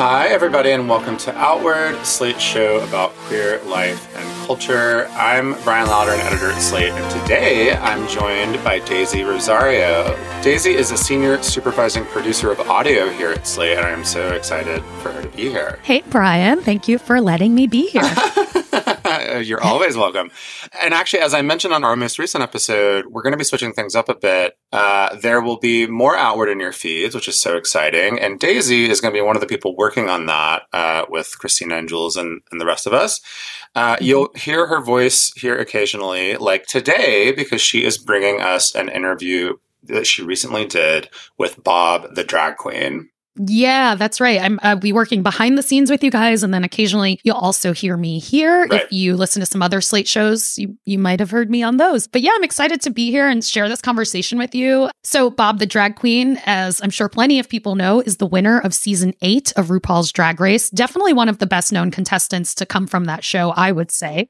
Hi, everybody, and welcome to Outward, Slate's show about queer life and culture. I'm Bryan Lowder, an editor at Slate, and today I'm joined by Daisy Rosario. Daisy is a senior supervising producer of audio here at Slate, and I'm so excited for her to be here. Hey, Brian, thank you for letting me be here. You're always welcome. And actually, as I mentioned on our most recent episode, we're going to be switching things up a bit. Uh, there will be more outward in your feeds, which is so exciting. And Daisy is going to be one of the people working on that uh, with Christina and Jules and, and the rest of us. Uh, mm-hmm. You'll hear her voice here occasionally, like today, because she is bringing us an interview that she recently did with Bob, the drag queen. Yeah, that's right. I'm uh, be working behind the scenes with you guys, and then occasionally you'll also hear me here. Right. If you listen to some other Slate shows, you you might have heard me on those. But yeah, I'm excited to be here and share this conversation with you. So, Bob the drag queen, as I'm sure plenty of people know, is the winner of season eight of RuPaul's Drag Race. Definitely one of the best known contestants to come from that show, I would say.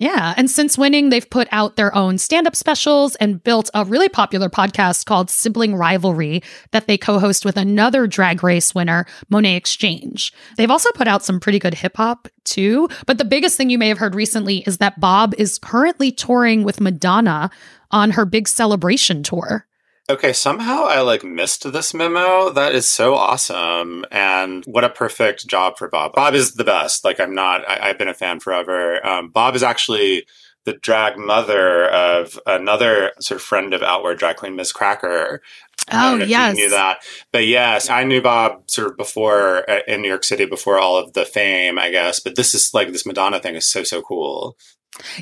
Yeah. And since winning, they've put out their own stand up specials and built a really popular podcast called Sibling Rivalry that they co host with another drag race winner, Monét X Change. They've also put out some pretty good hip hop too. But the biggest thing you may have heard recently is that Bob is currently touring with Madonna on her big celebration tour. Okay, somehow I like missed this memo. That is so awesome. And what a perfect job for Bob. Bob is the best. Like, I'm not, I, have been a fan forever. Um, Bob is actually the drag mother of another sort of friend of Outward drag queen, Miz Cracker. Oh, yes. knew that. But yes, I knew Bob sort of before uh, in New York City, before all of the fame, I guess. But this is like, this Madonna thing is so, so cool.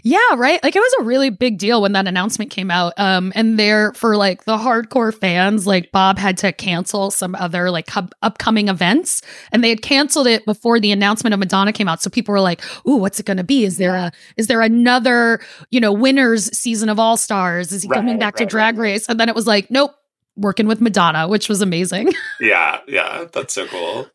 Yeah, right. Like it was a really big deal when that announcement came out. Um, and there for like the hardcore fans, like Bob had to cancel some other like hub- upcoming events, and they had canceled it before the announcement of Madonna came out. So people were like, "Ooh, what's it going to be? Is there a is there another you know winners season of All Stars? Is he right, coming back right, to Drag Race?" And then it was like, "Nope." Working with Madonna, which was amazing. yeah, yeah, that's so cool.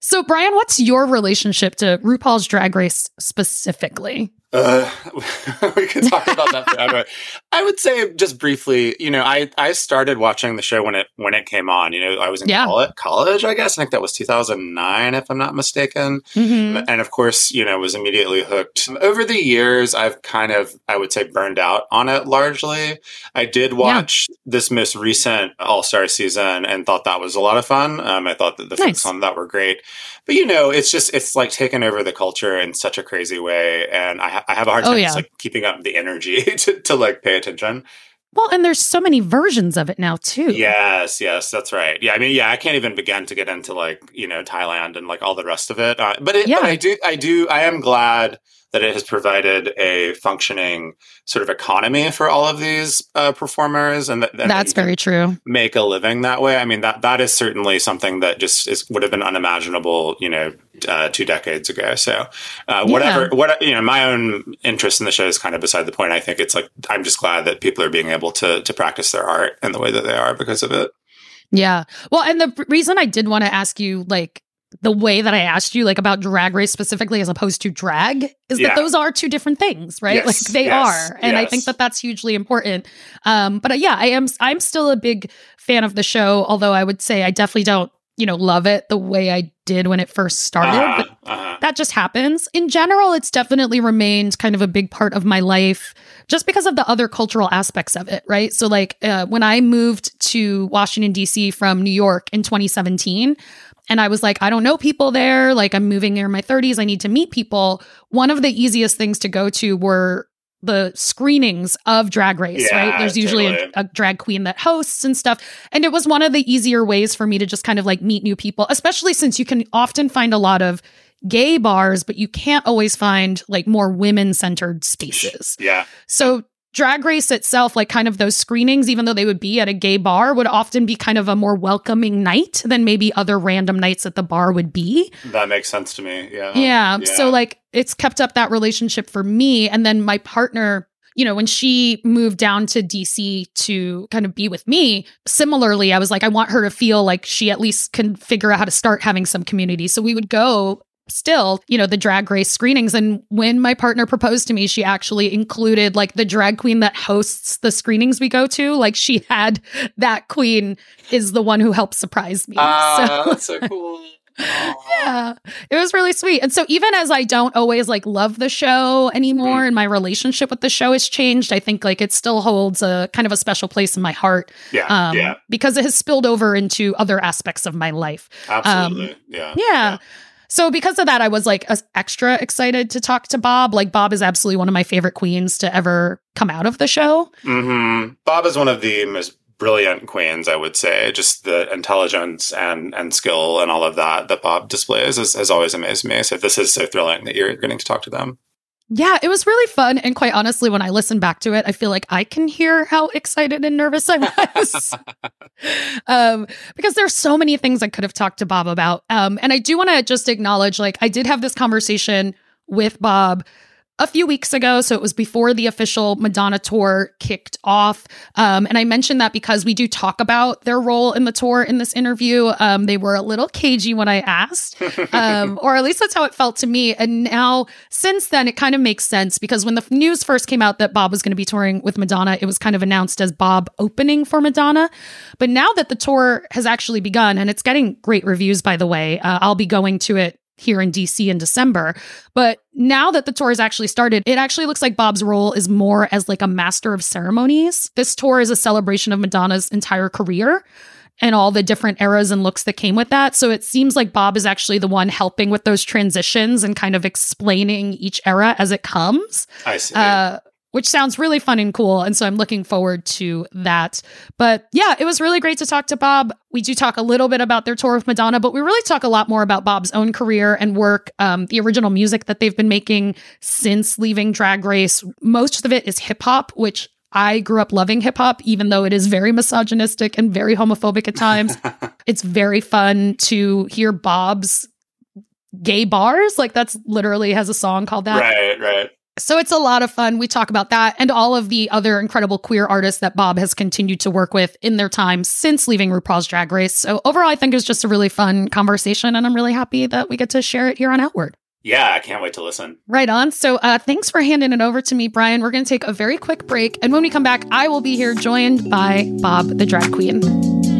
So, Brian, what's your relationship to RuPaul's Drag Race specifically? Uh, we could talk about that forever. I would say just briefly, you know, I, I started watching the show when it when it came on. You know, I was in yeah. college, college, I guess. I think that was 2009, if I'm not mistaken. Mm-hmm. And of course, you know, was immediately hooked. Over the years, I've kind of, I would say, burned out on it largely. I did watch yeah. this most recent All Star season and thought that was a lot of fun. Um, I thought that the nice. on that were great. But you know, it's just it's like taken over the culture in such a crazy way, and I I have a hard oh, time oh, yeah. just, like keeping up the energy to, to like pay attention. Well, and there's so many versions of it now too. Yes, yes, that's right. Yeah, I mean, yeah, I can't even begin to get into like you know Thailand and like all the rest of it. Uh, but, it, yeah. but I do, I do, I am glad that it has provided a functioning sort of economy for all of these uh, performers, and that, that's very true. Make a living that way. I mean that that is certainly something that just is, would have been unimaginable, you know, uh, two decades ago. So uh, whatever, yeah. what you know, my own interest in the show is kind of beside the point. I think it's like I'm just glad that people are being able to to practice their art in the way that they are because of it. Yeah. Well, and the reason I did want to ask you, like, the way that I asked you, like about drag race specifically, as opposed to drag, is yeah. that those are two different things, right? Yes, like they yes, are, and yes. I think that that's hugely important. Um, but uh, yeah, I am. I'm still a big fan of the show, although I would say I definitely don't, you know, love it the way I did when it first started. Uh-huh, uh-huh. That just happens. In general, it's definitely remained kind of a big part of my life, just because of the other cultural aspects of it, right? So, like uh, when I moved to Washington D.C. from New York in 2017. And I was like, I don't know people there. Like, I'm moving here in my 30s. I need to meet people. One of the easiest things to go to were the screenings of Drag Race, yeah, right? There's usually totally. a, a, drag queen that hosts and stuff. And it was one of the easier ways for me to just kind of like meet new people, especially since you can often find a lot of gay bars, but you can't always find like more women centered spaces. Yeah. So drag race itself, like kind of those screenings, even though they would be at a gay bar, would often be kind of a more welcoming night than maybe other random nights at the bar would be. That makes sense to me. Yeah. Yeah. yeah. So, like, it's kept up that relationship for me. And then my partner, you know, when she moved down to DC to kind of be with me, similarly, I was like, I want her to feel like she at least can figure out how to start having some community. So we would go still, you know, the drag race screenings. And when my partner proposed to me, she actually included like the drag queen that hosts the screenings we go to. Like she had that queen is the one who helped surprise me. Uh, so. that's so cool. yeah, it was really sweet. And so, even as I don't always like love the show anymore, mm. and my relationship with the show has changed, I think like it still holds a kind of a special place in my heart. Yeah, um, yeah. because it has spilled over into other aspects of my life. Absolutely. Um, yeah. yeah. yeah. So because of that, I was like extra excited to talk to Bob. Like Bob is absolutely one of my favorite queens to ever come out of the show. Mm-hmm. Bob is one of the most brilliant queens, I would say. Just the intelligence and and skill and all of that that Bob displays has, has always amazed me. So this is so thrilling that you're getting to talk to them. Yeah, it was really fun. And quite honestly, when I listen back to it, I feel like I can hear how excited and nervous I was. um, because there's so many things I could have talked to Bob about. Um, and I do want to just acknowledge like, I did have this conversation with Bob a few weeks ago. So it was before the official Madonna tour kicked off. Um, and I mentioned that because we do talk about their role in the tour in this interview. Um, they were a little cagey when I asked, um, or at least that's how it felt to me. And now, since then, it kind of makes sense because when the news first came out that Bob was going to be touring with Madonna, it was kind of announced as Bob opening for Madonna. But now that the tour has actually begun, and it's getting great reviews, by the way, uh, I'll be going to it here in DC in December. But now that the tour has actually started, it actually looks like Bob's role is more as like a master of ceremonies. This tour is a celebration of Madonna's entire career and all the different eras and looks that came with that. So it seems like Bob is actually the one helping with those transitions and kind of explaining each era as it comes. I see. Uh, which sounds really fun and cool. And so I'm looking forward to that. But yeah, it was really great to talk to Bob. We do talk a little bit about their tour with Madonna, but we really talk a lot more about Bob's own career and work, um, the original music that they've been making since leaving Drag Race. Most of it is hip hop, which I grew up loving hip hop, even though it is very misogynistic and very homophobic at times. it's very fun to hear Bob's gay bars. Like that's literally has a song called that. Right, right. So it's a lot of fun. We talk about that and all of the other incredible queer artists that Bob has continued to work with in their time since leaving RuPaul's Drag Race. So overall, I think it's just a really fun conversation, and I'm really happy that we get to share it here on Outward. Yeah, I can't wait to listen. Right on. So uh, thanks for handing it over to me, Brian. We're going to take a very quick break. And when we come back, I will be here joined by Bob the Drag Queen.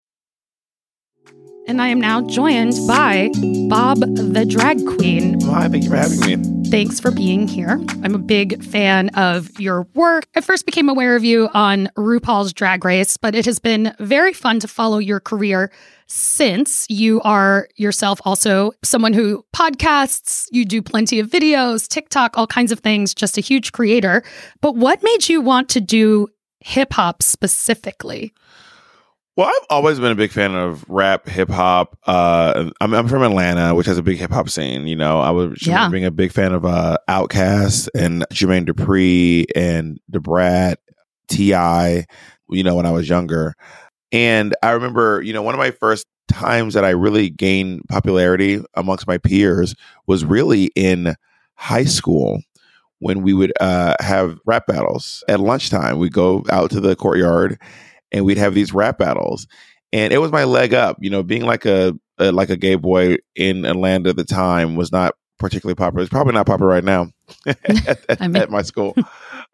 And I am now joined by Bob the Drag Queen. Hi, thank you for having me. Thanks for being here. I'm a big fan of your work. I first became aware of you on RuPaul's Drag Race, but it has been very fun to follow your career since you are yourself also someone who podcasts, you do plenty of videos, TikTok, all kinds of things, just a huge creator. But what made you want to do hip hop specifically? Well, I've always been a big fan of rap, hip hop. Uh, I'm, I'm, from Atlanta, which has a big hip hop scene. You know, I was yeah. being a big fan of uh, Outkast and Jermaine Dupri and Da Brat, T.I., you know, when I was younger. And I remember, you know, one of my first times that I really gained popularity amongst my peers was really in high school when we would uh, have rap battles at lunchtime. We'd go out to the courtyard and we'd have these rap battles. And it was my leg up, you know, being like a, a like a gay boy in Atlanta at the time was not particularly popular. It's probably not popular right now at, at, I mean- at my school.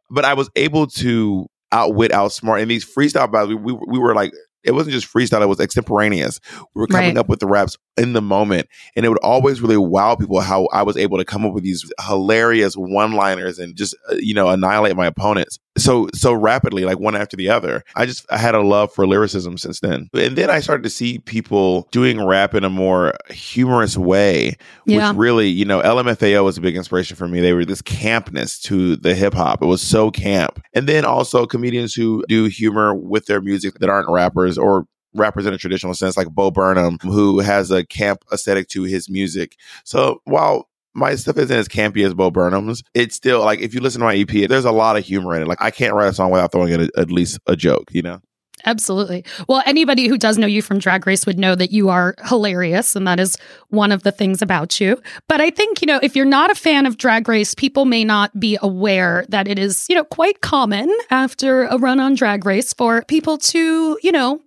but I was able to outwit, outsmart. And these freestyle battles, we, we, we were like it wasn't just freestyle, it was extemporaneous. We were coming right. up with the raps in the moment. And it would always really wow people how I was able to come up with these hilarious one liners and just, uh, you know, annihilate my opponents so so rapidly, like one after the other. I just I had a love for lyricism since then. And then I started to see people doing rap in a more humorous way, yeah. which really, you know, LMFAO was a big inspiration for me. They were this campness to the hip hop. It was so camp. And then also comedians who do humor with their music that aren't rappers or rappers in a traditional sense, like Bo Burnham, who has a camp aesthetic to his music. So while my stuff isn't as campy as Bo Burnham's. It's still like if you listen to my EP, there's a lot of humor in it. Like I can't write a song without throwing in at least a joke, you know? Absolutely. Well, anybody who does know you from Drag Race would know that you are hilarious, and that is one of the things about you. But I think, you know, if you're not a fan of Drag Race, people may not be aware that it is, you know, quite common after a run on Drag Race for people to, you know,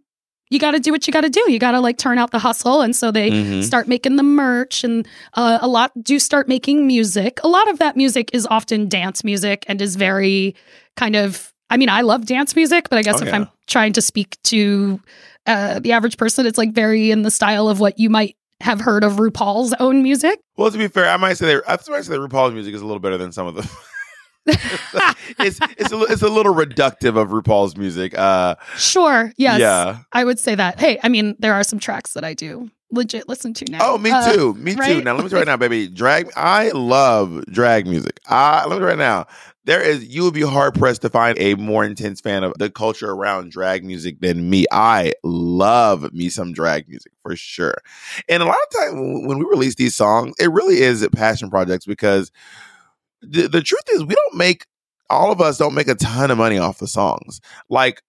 you got to do what you got to do. You got to like turn out the hustle. And so they mm-hmm. start making the merch, and uh, a lot do start making music. A lot of that music is often dance music and is very kind of, I mean, I love dance music, but I guess oh, if yeah. I'm trying to speak to uh, the average person, it's like very in the style of what you might have heard of RuPaul's own music. Well, to be fair, I might say that I might say that RuPaul's music is a little better than some of the it's it's a, it's a little reductive of RuPaul's music. Uh, sure. Yes. Yeah. I would say that. Hey, I mean, there are some tracks that I do legit listen to now. Oh, me uh, too. Me right? too. Now let me tell you right now, baby. Drag. I love drag music. I let me right now. There is you would be hard pressed to find a more intense fan of the culture around drag music than me. I love me some drag music for sure. And a lot of time when we release these songs, it really is passion projects because the, the truth is we don't make all of us don't make a ton of money off the songs. Like,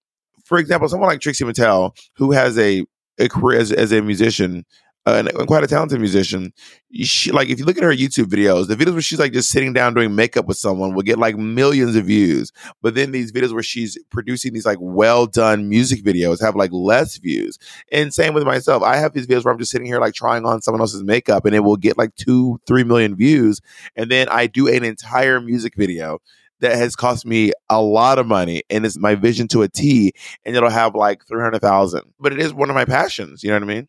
for example, someone like Trixie Mattel, who has a, a career as, as a musician, uh, and quite a talented musician. She like if you look at her YouTube videos, the videos where she's like just sitting down doing makeup with someone will get like millions of views. But then these videos where she's producing these like well done music videos have like less views. And same with myself. I have these videos where I'm just sitting here like trying on someone else's makeup and it will get like two, three million views. And then I do an entire music video that has cost me a lot of money and it's my vision to a T and it'll have like 300,000. But it is one of my passions. You know what I mean?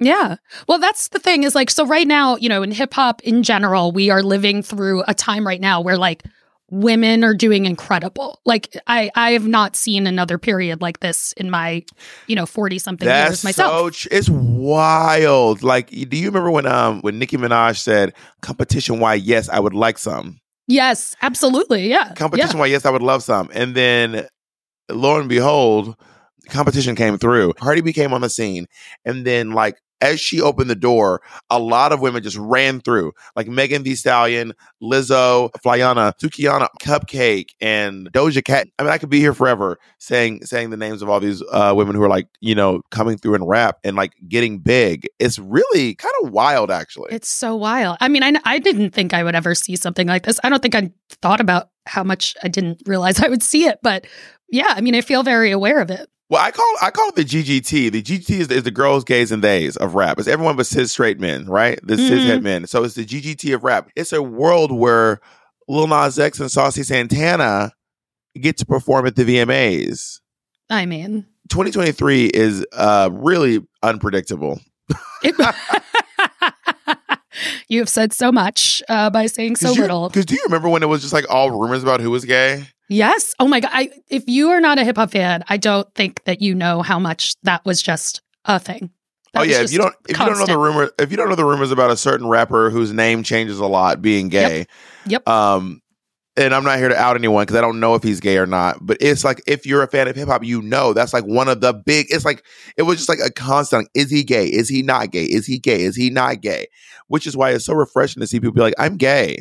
Yeah. Well, that's the thing is like, so right now, you know, in hip hop in general, we are living through a time right now where like women are doing incredible. Like I, I have not seen another period like this in my, you know, 40 something years myself. So it's wild. Like, do you remember when, um, when Nicki Minaj said competition? Why? Yes, I would like some. Yes, absolutely. Yeah. Competition. Yeah. Why? Yes, I would love some. And then lo and behold, competition came through. Cardi B came on the scene, and then like as she opened the door, a lot of women just ran through, like Megan Thee Stallion, Lizzo, Flyana, Sukihana, Cupcakke, and Doja Cat. I mean, I could be here forever saying saying the names of all these uh, women who are like, you know, coming through and rap and like getting big. It's really kind of wild, actually. It's so wild. I mean, I I didn't think I would ever see something like this. I don't think I thought about how much I didn't realize I would see it, but yeah, I mean, I feel very aware of it. Well, I call I call it the GGT. The GGT is, is the girls, gays, and theys of rap. It's everyone but cis straight men, right? The mm-hmm. cishet men. So it's the GGT of rap. It's a world where Lil Nas X and Saucy Santana get to perform at the VMAs. I mean, 2023 is uh, really unpredictable. you have said so much uh, by saying so you, little. Because do you remember when it was just like all rumors about who was gay? Yes. Oh my god. I, if you are not a hip hop fan, I don't think that you know how much that was just a thing. That oh yeah, if you don't if constant. you don't know the rumor if you don't know the rumors about a certain rapper whose name changes a lot being gay. Yep. yep. Um and I'm not here to out anyone because I don't know if he's gay or not. But it's like if you're a fan of hip hop, you know that's like one of the big. It's like it was just like a constant. Is he gay? Is he not gay? Is he gay? Is he not gay? Which is why it's so refreshing to see people be like, I'm gay,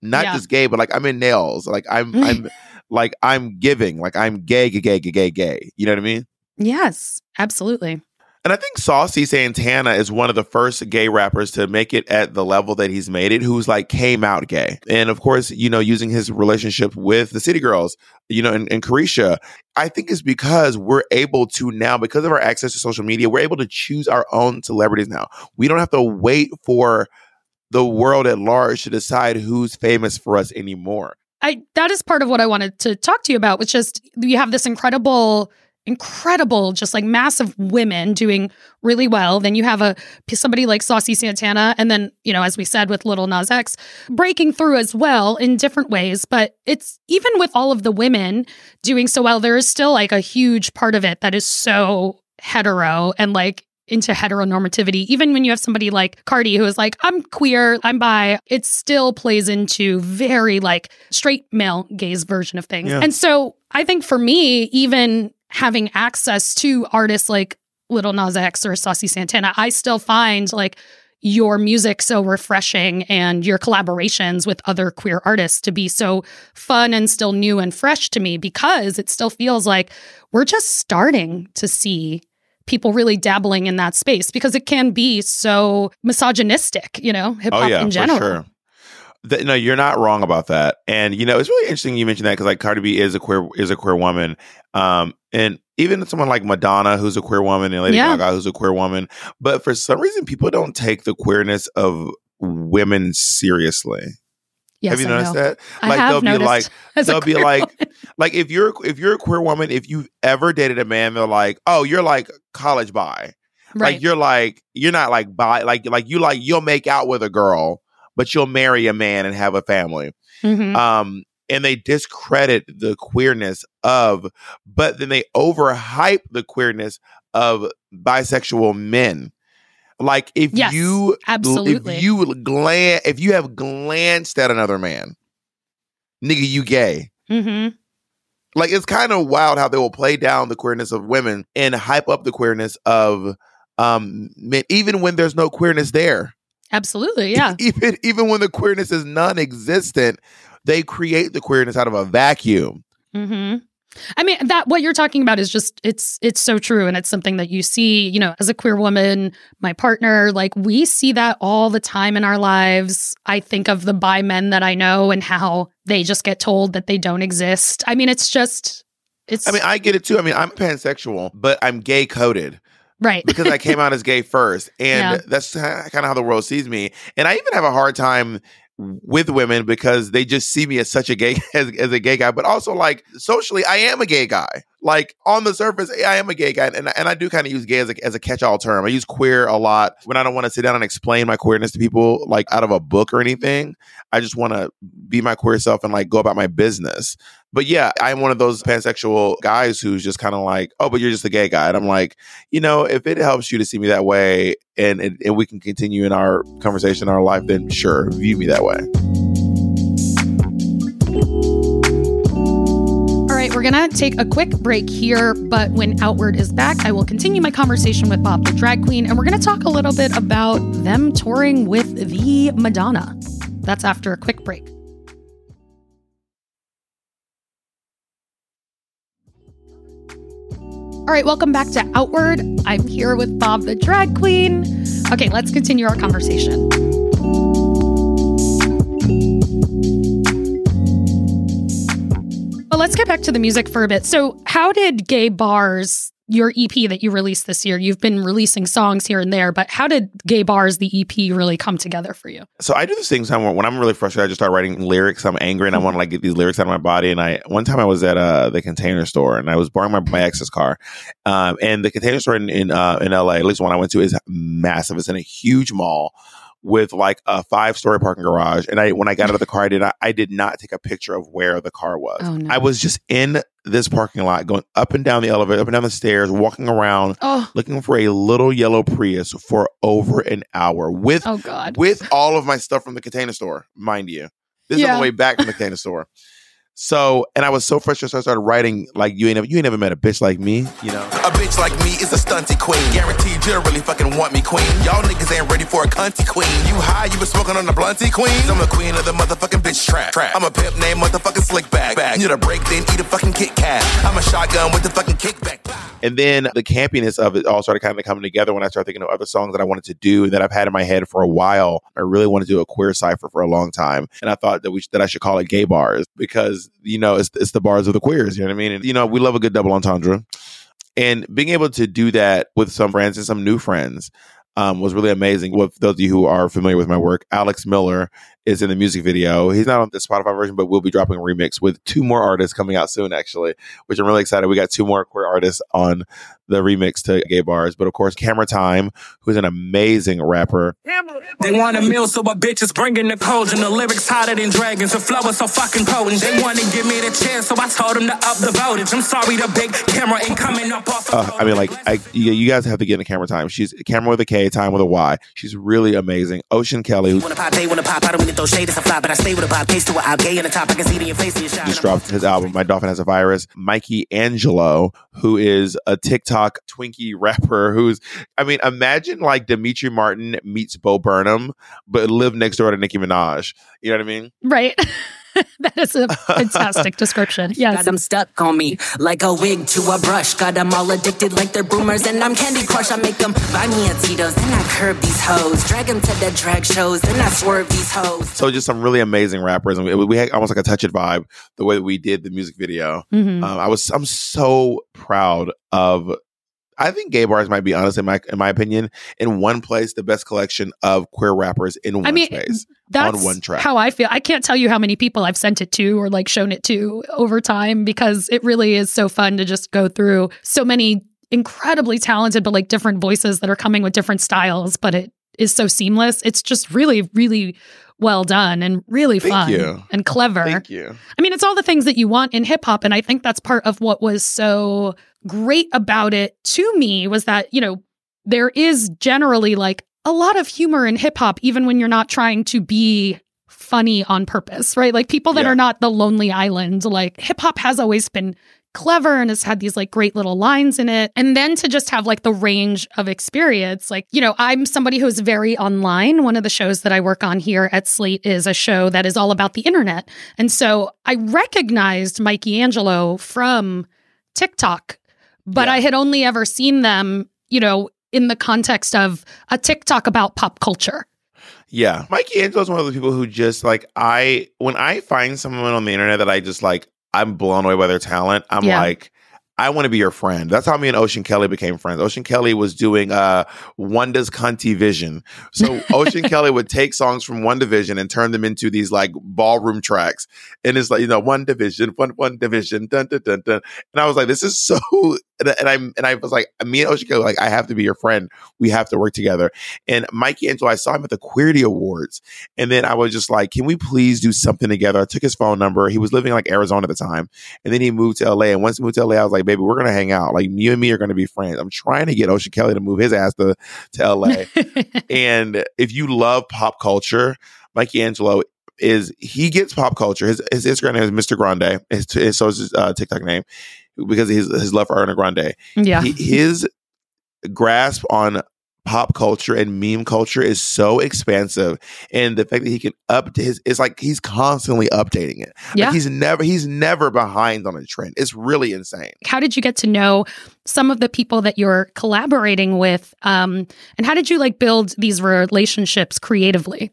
not yeah. just gay, but like I'm in nails. Like I'm I'm like I'm giving, like I'm gay, gay, gay, gay, gay. You know what I mean? Yes, absolutely. And I think Saucy Santana is one of the first gay rappers to make it at the level that he's made it, who's like came out gay. And of course, you know, using his relationship with the City Girls, you know, and, and Caresha, I think it's because we're able to now, because of our access to social media, we're able to choose our own celebrities now. We don't have to wait for the world at large to decide who's famous for us anymore. I that is part of what I wanted to talk to you about, which just you have this incredible incredible, just like massive women doing really well. Then you have a somebody like Saucy Santana, and then you know, as we said with Lil Nas X, breaking through as well in different ways. But it's even with all of the women doing so well, there is still like a huge part of it that is so hetero and like into heteronormativity. Even when you have somebody like Cardi who is like, I'm queer, I'm bi, it still plays into very like straight male gaze version of things. Yeah. And so I think for me, even having access to artists like Lil Nas X or Saucy Santana, I still find like your music so refreshing and your collaborations with other queer artists to be so fun and still new and fresh to me because it still feels like we're just starting to see people really dabbling in that space because it can be so misogynistic, you know, hip hop oh, yeah, in general. sure. The, no, you're not wrong about that. And you know, it's really interesting you mentioned that because like Cardi B is a queer is a queer woman, um, and even someone like Madonna, who's a queer woman, and Lady yeah. Gaga, who's a queer woman. But for some reason, people don't take the queerness of women seriously. Yes, have you noticed that? Like they'll be like they'll be like woman. like if you're if you're a queer woman, if you've ever dated a man, they're like, oh, you're like college bi. Right. Like you're like you're not like bi like like you like you'll make out with a girl, but you'll marry a man and have a family. Mm-hmm. Um, and they discredit the queerness of, but then they overhype the queerness of bisexual men. Like if yes, you absolutely if you glance if you have glanced at another man, nigga, you gay. Mm-hmm. Like it's kind of wild how they will play down the queerness of women and hype up the queerness of um men, even when there's no queerness there. Absolutely, yeah. Even even when the queerness is non-existent, they create the queerness out of a vacuum. Mm-hmm. I mean that what you're talking about is just it's it's so true and it's something that you see, you know, as a queer woman, my partner, like we see that all the time in our lives. I think of the bi men that I know and how they just get told that they don't exist. I mean, it's just it's I mean, I get it too. I mean, I'm pansexual, but I'm gay coded. Right. because I came out as gay first. And yeah. that's kind of how the world sees me. And I even have a hard time with women because they just see me as such a gay as, as, a gay guy but also like socially i am a gay guy. Like on the surface i am a gay guy and, and i do kind of use gay as a, as a catch-all term. I use queer a lot. When i don't want to sit down and explain my queerness to people like out of a book or anything i just want to be my queer self and like go about my business but yeah, I'm one of those pansexual guys who's just kind of like, oh, but you're just a gay guy. And I'm like, you know, if it helps you to see me that way and, and, and we can continue in our conversation, our life, then sure, view me that way. All right, we're going to take a quick break here, but when Outward is back, I will continue my conversation with Bob the Drag Queen, and we're going to talk a little bit about them touring with the Madonna. That's after a quick break. All right, welcome back to Outward. I'm here with Bob the Drag Queen. Okay, let's continue our conversation. Well, let's get back to the music for a bit. So, how did Gay Barz your EP that you released this year. You've been releasing songs here and there, but how did Gay Barz, the EP, really come together for you? So I do this thing time when I'm really frustrated, I just start writing lyrics. I'm angry and I want to like get these lyrics out of my body. And I one time I was at uh, the Container Store and I was borrowing my, my ex's car, um, and the Container Store in in, uh, in LA, at least one I went to, is massive. It's in a huge mall with like a five story parking garage. And I, when I got out of the car, I did not, I did not take a picture of where the car was. Oh, no. I was just in this parking lot, going up and down the elevator, up and down the stairs, walking around, oh. looking for a little yellow Prius for over an hour with, oh God, with all of my stuff from the container store, mind you. This yeah. is on the way back from the container store. So, and I was so frustrated, so I started writing like you ain't never, you ain't never met a bitch like me, you know. A bitch like me is a stunty queen, guaranteed you don't really fucking want me, queen. Y'all niggas ain't ready for a cunty queen. You high, you been smoking on the blunty queen. I'm the queen of the motherfucking bitch trap. trap. I'm a pimp named motherfucking slick back. back. Know the break, then eat a fucking Kit Kat. I'm a shotgun with the fucking kickback. And then the campiness of it all started kind of coming together when I started thinking of other songs that I wanted to do that I've had in my head for a while. I really wanted to do a queer cipher for a long time, and I thought that we that I should call it gay bars because you know it's it's the bars of the queers. You know what I mean? And, you know we love a good double entendre, and being able to do that with some friends and some new friends um, was really amazing. With those of you who are familiar with my work, Alex Miller is in the music video. He's not on the Spotify version, but we'll be dropping a remix with two more artists coming out soon, actually, which I'm really excited. We got two more queer artists on the remix to Gay Barz. But of course, Kamera Tyme, who's an amazing rapper. They want a meal, so a bitch is bringing the cold, and the lyrics hotter than dragons. The flow is so fucking potent. They want to give me the chance, so I told them to up the voltage. I'm sorry, the big camera ain't coming up off. Uh, I mean, like, I, you, guys have to get in the Kamera Tyme. She's camera with a K, time with a Y. She's really amazing. Ocean Kelly. Who, pop, they wanna pop. I don't mean to throw shade. It's a fly, but I stay with a pop. Case to a out gay in the top. I can see it in your face. Just dropped his album. My Dolphin Has a Virus. Mikey Angelo, who is a TikTok Twinkie rapper who's, I mean, imagine like Demetri Martin meets Bo Burnham, but live next door to Nicki Minaj. You know what I mean? Right. that is a fantastic description. Yes. Got them stuck on me like a wig to a brush. Got them all addicted like they're boomers, and I'm Candy Crush. I make them buy me a Tito's, then I curb these hoes. Drag them to the drag shows, then I swerve these hoes. So just some really amazing rappers, and we, we had almost like a touch it vibe the way that we did the music video. Mm-hmm. Um, I was I'm so proud of I think gay bars might be honest in my in my opinion in one place the best collection of queer rappers in one I mean, space that's on one track. How I feel. I can't tell you how many people I've sent it to or like shown it to over time because it really is so fun to just go through so many incredibly talented but like different voices that are coming with different styles but it is so seamless. It's just really really well done and really Thank fun you. and clever. Thank you. I mean, it's all the things that you want in hip hop and I think that's part of what was so great about it to me was that, you know, there is generally like a lot of humor in hip hop, even when you're not trying to be funny on purpose, right? Like people that yeah. are not the Lonely Island, like hip hop has always been clever and has had these like great little lines in it. And then to just have like the range of experience, like, you know, I'm somebody who's very online. One of the shows that I work on here at Slate is a show that is all about the internet. And so I recognized Mikey Angelo from TikTok but yeah. I had only ever seen them, you know, in the context of a TikTok about pop culture. Yeah. Mikey Angelo is one of those people who just like I when I find someone on the internet that I just like I'm blown away by their talent, I'm yeah. like I want to be your friend. That's how me and Ocean Kelly became friends. Ocean Kelly was doing uh Wanda's Cunty Vision. So Ocean Kelly would take songs from WandaVision and turn them into these like ballroom tracks. And it's like, you know, one division, one one division, dun dun dun dun. And I was like, this is so and, and I and I was like, me and Kelly, like, I have to be your friend. We have to work together. And Mikey Angelo, I saw him at the Queerty Awards. And then I was just like, can we please do something together? I took his phone number. He was living in like Arizona at the time. And then he moved to LA. And once he moved to LA, I was like, baby, we're gonna hang out. Like you and me are gonna be friends. I'm trying to get Ocean Kelly to move his ass to, to LA. and if you love pop culture, Mikey Angelo is he gets pop culture. His his Instagram name is Mr. Grande. His, his so is his uh, TikTok name because his his love for Ariana Grande. Yeah, he, his grasp on pop culture and meme culture is so expansive and the fact that he can update his it's like he's constantly updating it. Yeah. like he's never he's never behind on a trend. It's really insane. How did you get to know some of the people that you're collaborating with um and how did you like build these relationships creatively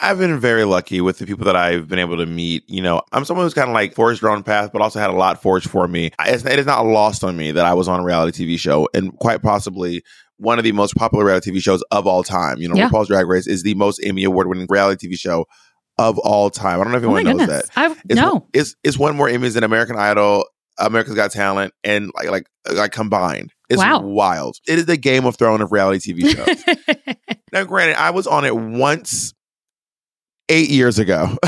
I've been very lucky with the people that I've been able to meet. You know, I'm someone who's kind of like forged their own path, but also had a lot forged for me. It's, it is not lost on me that I was on a reality TV show and quite possibly one of the most popular reality TV shows of all time. You know, yeah. RuPaul's Drag Race is the most Emmy award winning reality TV show of all time. I don't know if oh anyone oh knows goodness. that. I it's, no, it's it's won more Emmys than American Idol, America's Got Talent, and like like like combined. It's wow. wild. It is the Game of Thrones of reality TV shows. now, granted, I was on it once eight years ago.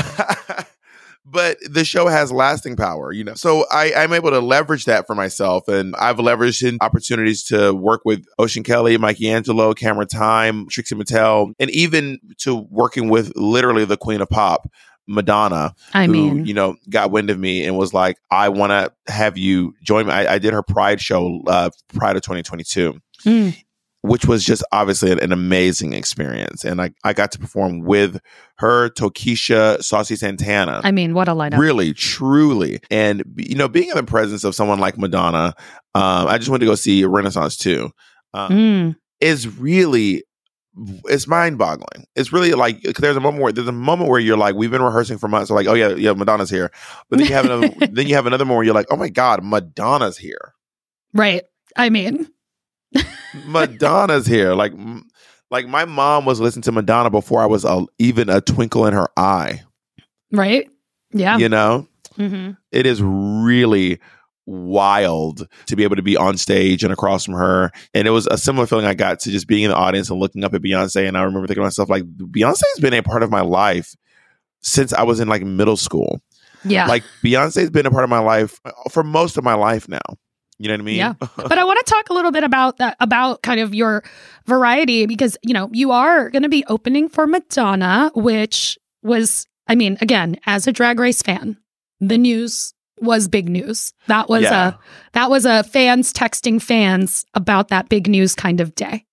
but the show has lasting power, you know. So I, I'm able to leverage that for myself. And I've leveraged in opportunities to work with Ocean Kelly, Mikey Angelo, Kamera Tyme, Trixie Mattel, and even to working with literally the Queen of Pop. Madonna, I who, mean, you know, got wind of me and was like, I want to have you join me. I, I, did her Pride show, uh, Pride of 2022. Mm. Which was just obviously an, an, amazing experience. And I, I got to perform with her, Tokischa, Saucy Santana. I mean, what a lineup. Really, truly. And, you know, being in the presence of someone like Madonna, um, I just went to go see Renaissance too, um, mm. is really it's mind boggling. It's really like there's a moment where there's a moment where you're like, we've been rehearsing for months. So like, oh yeah, yeah, Madonna's here. But then you have another, then you have another moment where you're like, oh my god, Madonna's here. Right. I mean, Madonna's here. Like, like my mom was listening to Madonna before I was a, even a twinkle in her eye. Right. Yeah. You know, mm-hmm. it is really wild to be able to be on stage and across from her. And it was a similar feeling I got to just being in the audience and looking up at Beyonce. And I remember thinking to myself, like, Beyonce has been a part of my life since I was in like middle school. Yeah. Like Beyonce's been a part of my life uh, for most of my life now. You know what I mean? Yeah. but I want to talk a little bit about that, about kind of your variety because, you know, you are going to be opening for Madonna, which was, I mean, again, as a drag race fan, the news was big news. That was yeah. a that was a fans texting fans about that big news kind of day.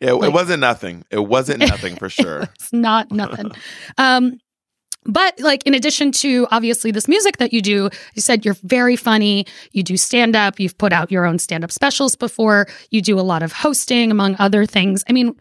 Yeah, like, it wasn't nothing. It wasn't nothing for sure. it's not nothing. um, but like in addition to obviously this music that you do, you said you're very funny, you do stand up, you've put out your own stand up specials before, you do a lot of hosting among other things. I mean,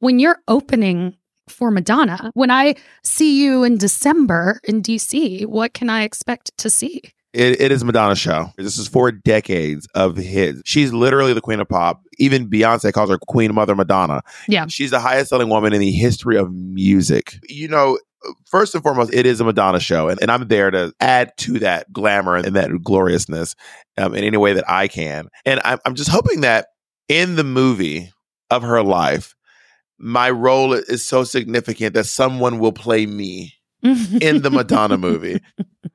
when you're opening for Madonna, when I see you in December in DC, what can I expect to see? It, it is Madonna's show. This is four decades of hits. She's literally the queen of pop. Even Beyonce calls her Queen Mother Madonna. Yeah. She's the highest selling woman in the history of music. You know, first and foremost, it is a Madonna show, and, and I'm there to add to that glamour and that gloriousness um, in any way that I can. And I'm, I'm just hoping that in the movie of her life, my role is so significant that someone will play me in the Madonna movie.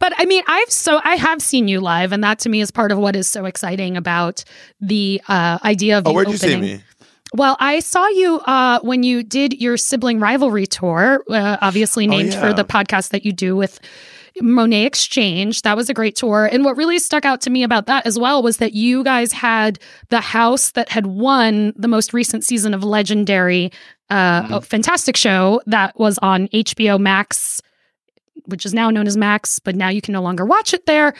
But I mean, I've so I have seen you live, and that to me is part of what is so exciting about the uh, idea of oh, where'd opening. you see me? Well, I saw you uh, when you did your sibling rivalry tour, uh, obviously oh, named oh, yeah. for the podcast that you do with Monét X Change. That was a great tour. And what really stuck out to me about that as well was that you guys had the house that had won the most recent season of Legendary, uh, mm-hmm. a fantastic show that was on HBO Max, which is now known as Max, but now you can no longer watch it there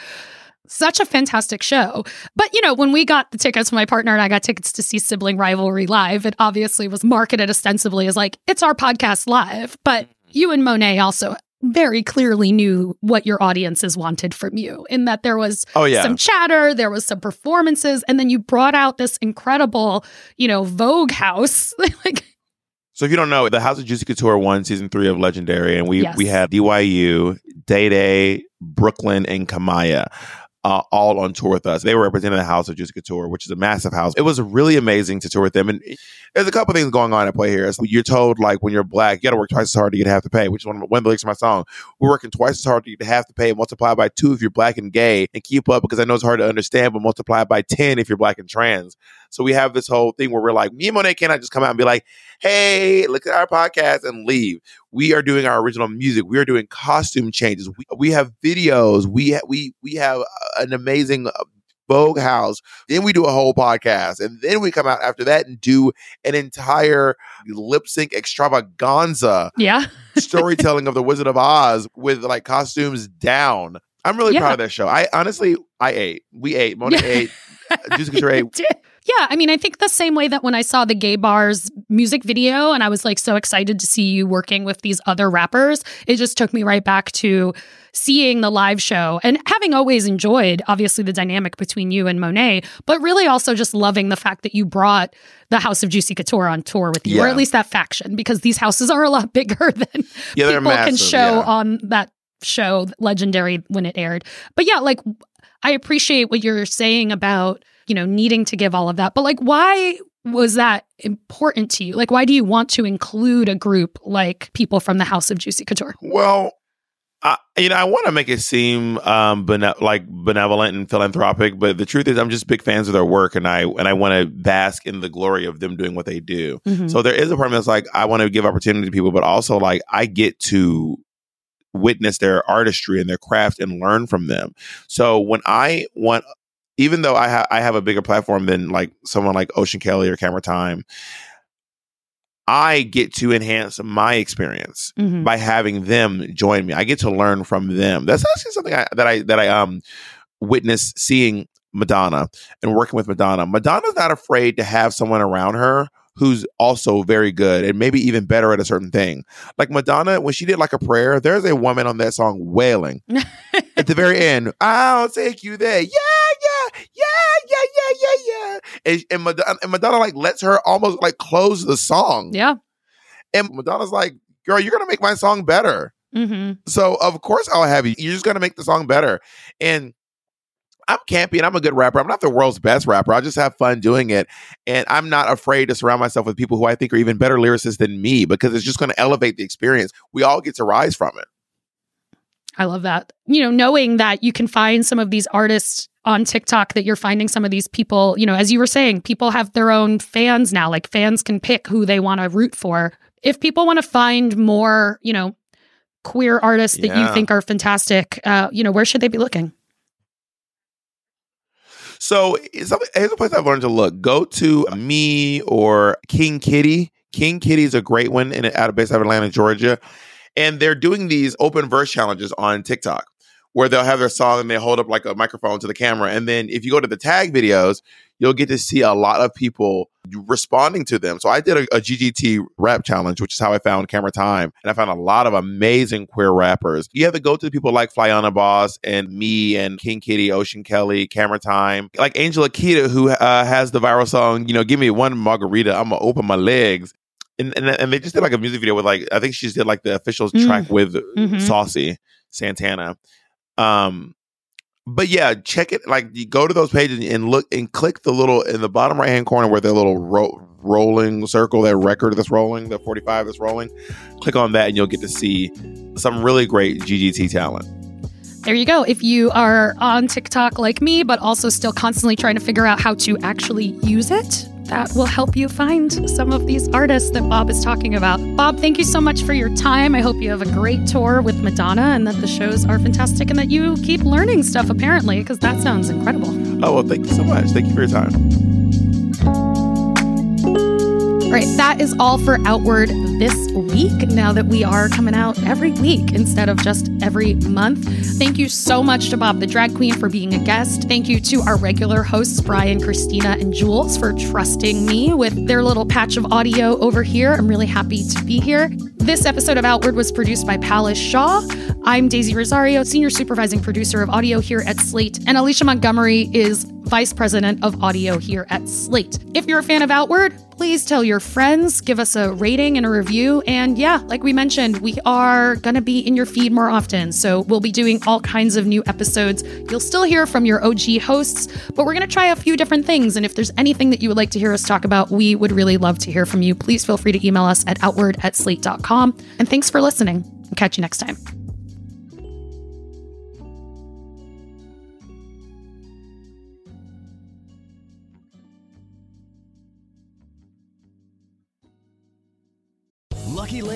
such a fantastic show. But, you know, when we got the tickets, my partner and I got tickets to see Sibling Rivalry live, it obviously was marketed ostensibly as like, it's our podcast live. But mm-hmm. you and Monet also very clearly knew what your audiences wanted from you in that there was oh, yeah. some chatter, there was some performances, and then you brought out this incredible, you know, Vogue house. like, so if you don't know, the House of Juicy Couture won season three of Legendary, and we yes. we had DYU, Day Day, Brooklyn, and Kamaiyah uh, all on tour with us. They were representing the House of Juicy Couture, which is a massive house. It was really amazing to tour with them. And there's a couple things going on at play here. You're told, like, when you're black, you got to work twice as hard to get half the pay, which is one of, one of the lyrics of my song. We're working twice as hard to get half the pay, multiply by two if you're black and gay, and keep up because I know it's hard to understand, but multiply by 10 if you're black and trans. So we have this whole thing where we're like, me and Monet cannot just come out and be like, hey, look at our podcast and leave. We are doing our original music. We are doing costume changes. We, we have videos. We ha- we we have an amazing uh, Vogue house. Then we do a whole podcast. And then we come out after that and do an entire lip sync extravaganza. Yeah. storytelling of the Wizard of Oz with like costumes down. I'm really yeah. proud of that show. I honestly, I ate. We ate. Mona ate. Juicy Couture ate. Yeah, I mean, I think the same way that when I saw the Gay Barz music video and I was like so excited to see you working with these other rappers, it just took me right back to seeing the live show and having always enjoyed, obviously, the dynamic between you and Monet, but really also just loving the fact that you brought the House of Juicy Couture on tour with you, yeah. or at least that faction, because these houses are a lot bigger than yeah, people massive, can show yeah. on that show, legendary when it aired. But yeah, like I appreciate what you're saying about you know, needing to give all of that. But like, why was that important to you? Like, why do you want to include a group like people from the House of Juicy Couture? Well, I, you know, I want to make it seem um, bene- like benevolent and philanthropic, but the truth is, I'm just big fans of their work, and I and I want to bask in the glory of them doing what they do. Mm-hmm. So there is a part of me that's like, I want to give opportunity to people, but also like I get to witness their artistry and their craft and learn from them. So when I want even though I, ha- I have a bigger platform than like someone like Ocean Kelly or Kamera Tyme, I get to enhance my experience mm-hmm. by having them join me. I get to learn from them. That's actually something I, that I that I um witnessed seeing Madonna and working with Madonna. Madonna's not afraid to have someone around her who's also very good and maybe even better at a certain thing. Like Madonna, when she did like a prayer, there's a woman on that song wailing at the very end. I'll take you there. Yeah, yeah, yeah, yeah, yeah, yeah, yeah. And, and, Madonna, and Madonna like lets her almost like close the song. Yeah. And Madonna's like, girl, you're gonna make my song better. Mm-hmm. So of course I'll have you. You're just gonna make the song better. And I'm campy and I'm a good rapper. I'm not the world's best rapper. I just have fun doing it. And I'm not afraid to surround myself with people who I think are even better lyricists than me because it's just going to elevate the experience. We all get to rise from it. I love that. You know, knowing that you can find some of these artists on TikTok that you're finding some of these people, you know, as you were saying, people have their own fans now. Like fans can pick who they want to root for. If people want to find more, you know, queer artists that yeah. you think are fantastic, uh, you know, where should they be looking? So here's a place I've learned to look. Go to me or King Kitty. King Kitty is a great one in out of base out of Atlanta, Georgia, and they're doing these open verse challenges on TikTok where they'll have their song and they hold up like a microphone to the camera. And then if you go to the tag videos, you'll get to see a lot of people responding to them. So I did a, a, GGT rap challenge, which is how I found Kamera Tyme. And I found a lot of amazing queer rappers. You have to go to people like Flyana Boss and me and King Kitty, Ocean Kelly, Kamera Tyme, like Angel Laketa, who uh, has the viral song, you know, give me one margarita, I'm gonna open my legs. And, and, and they just did like a music video with like, I think she just did like the official mm. track with mm-hmm. Saucy Santana. Um, but yeah, check it. Like you go to those pages and look and click the little in the bottom right hand corner where the little ro- rolling circle, that record that's rolling, the 45 that's rolling. Click on that and you'll get to see some really great GGT talent. There you go. If you are on TikTok like me, but also still constantly trying to figure out how to actually use it, that will help you find some of these artists that Bob is talking about. Bob, thank you so much for your time. I hope you have a great tour with Madonna and that the shows are fantastic and that you keep learning stuff, apparently, because that sounds incredible. Oh, well, thank you so much. Thank you for your time. All right, that is all for Outward this week. Now that we are coming out every week instead of just every month. Thank you so much to Bob the Drag Queen for being a guest. Thank you to our regular hosts, Bryan, Christina, and Jules, for trusting me with their little patch of audio over here. I'm really happy to be here. This episode of Outward was produced by Palace Shaw. I'm Daisy Rosario, Senior Supervising Producer of Audio here at Slate, and Alicia Montgomery is Vice President of Audio here at Slate. If you're a fan of Outward, please tell your friends, give us a rating and a review. And yeah, like we mentioned, we are going to be in your feed more often. So we'll be doing all kinds of new episodes. You'll still hear from your OG hosts, but we're going to try a few different things. And if there's anything that you would like to hear us talk about, we would really love to hear from you. Please feel free to email us at outward at slate.com. And thanks for listening. Catch you next time.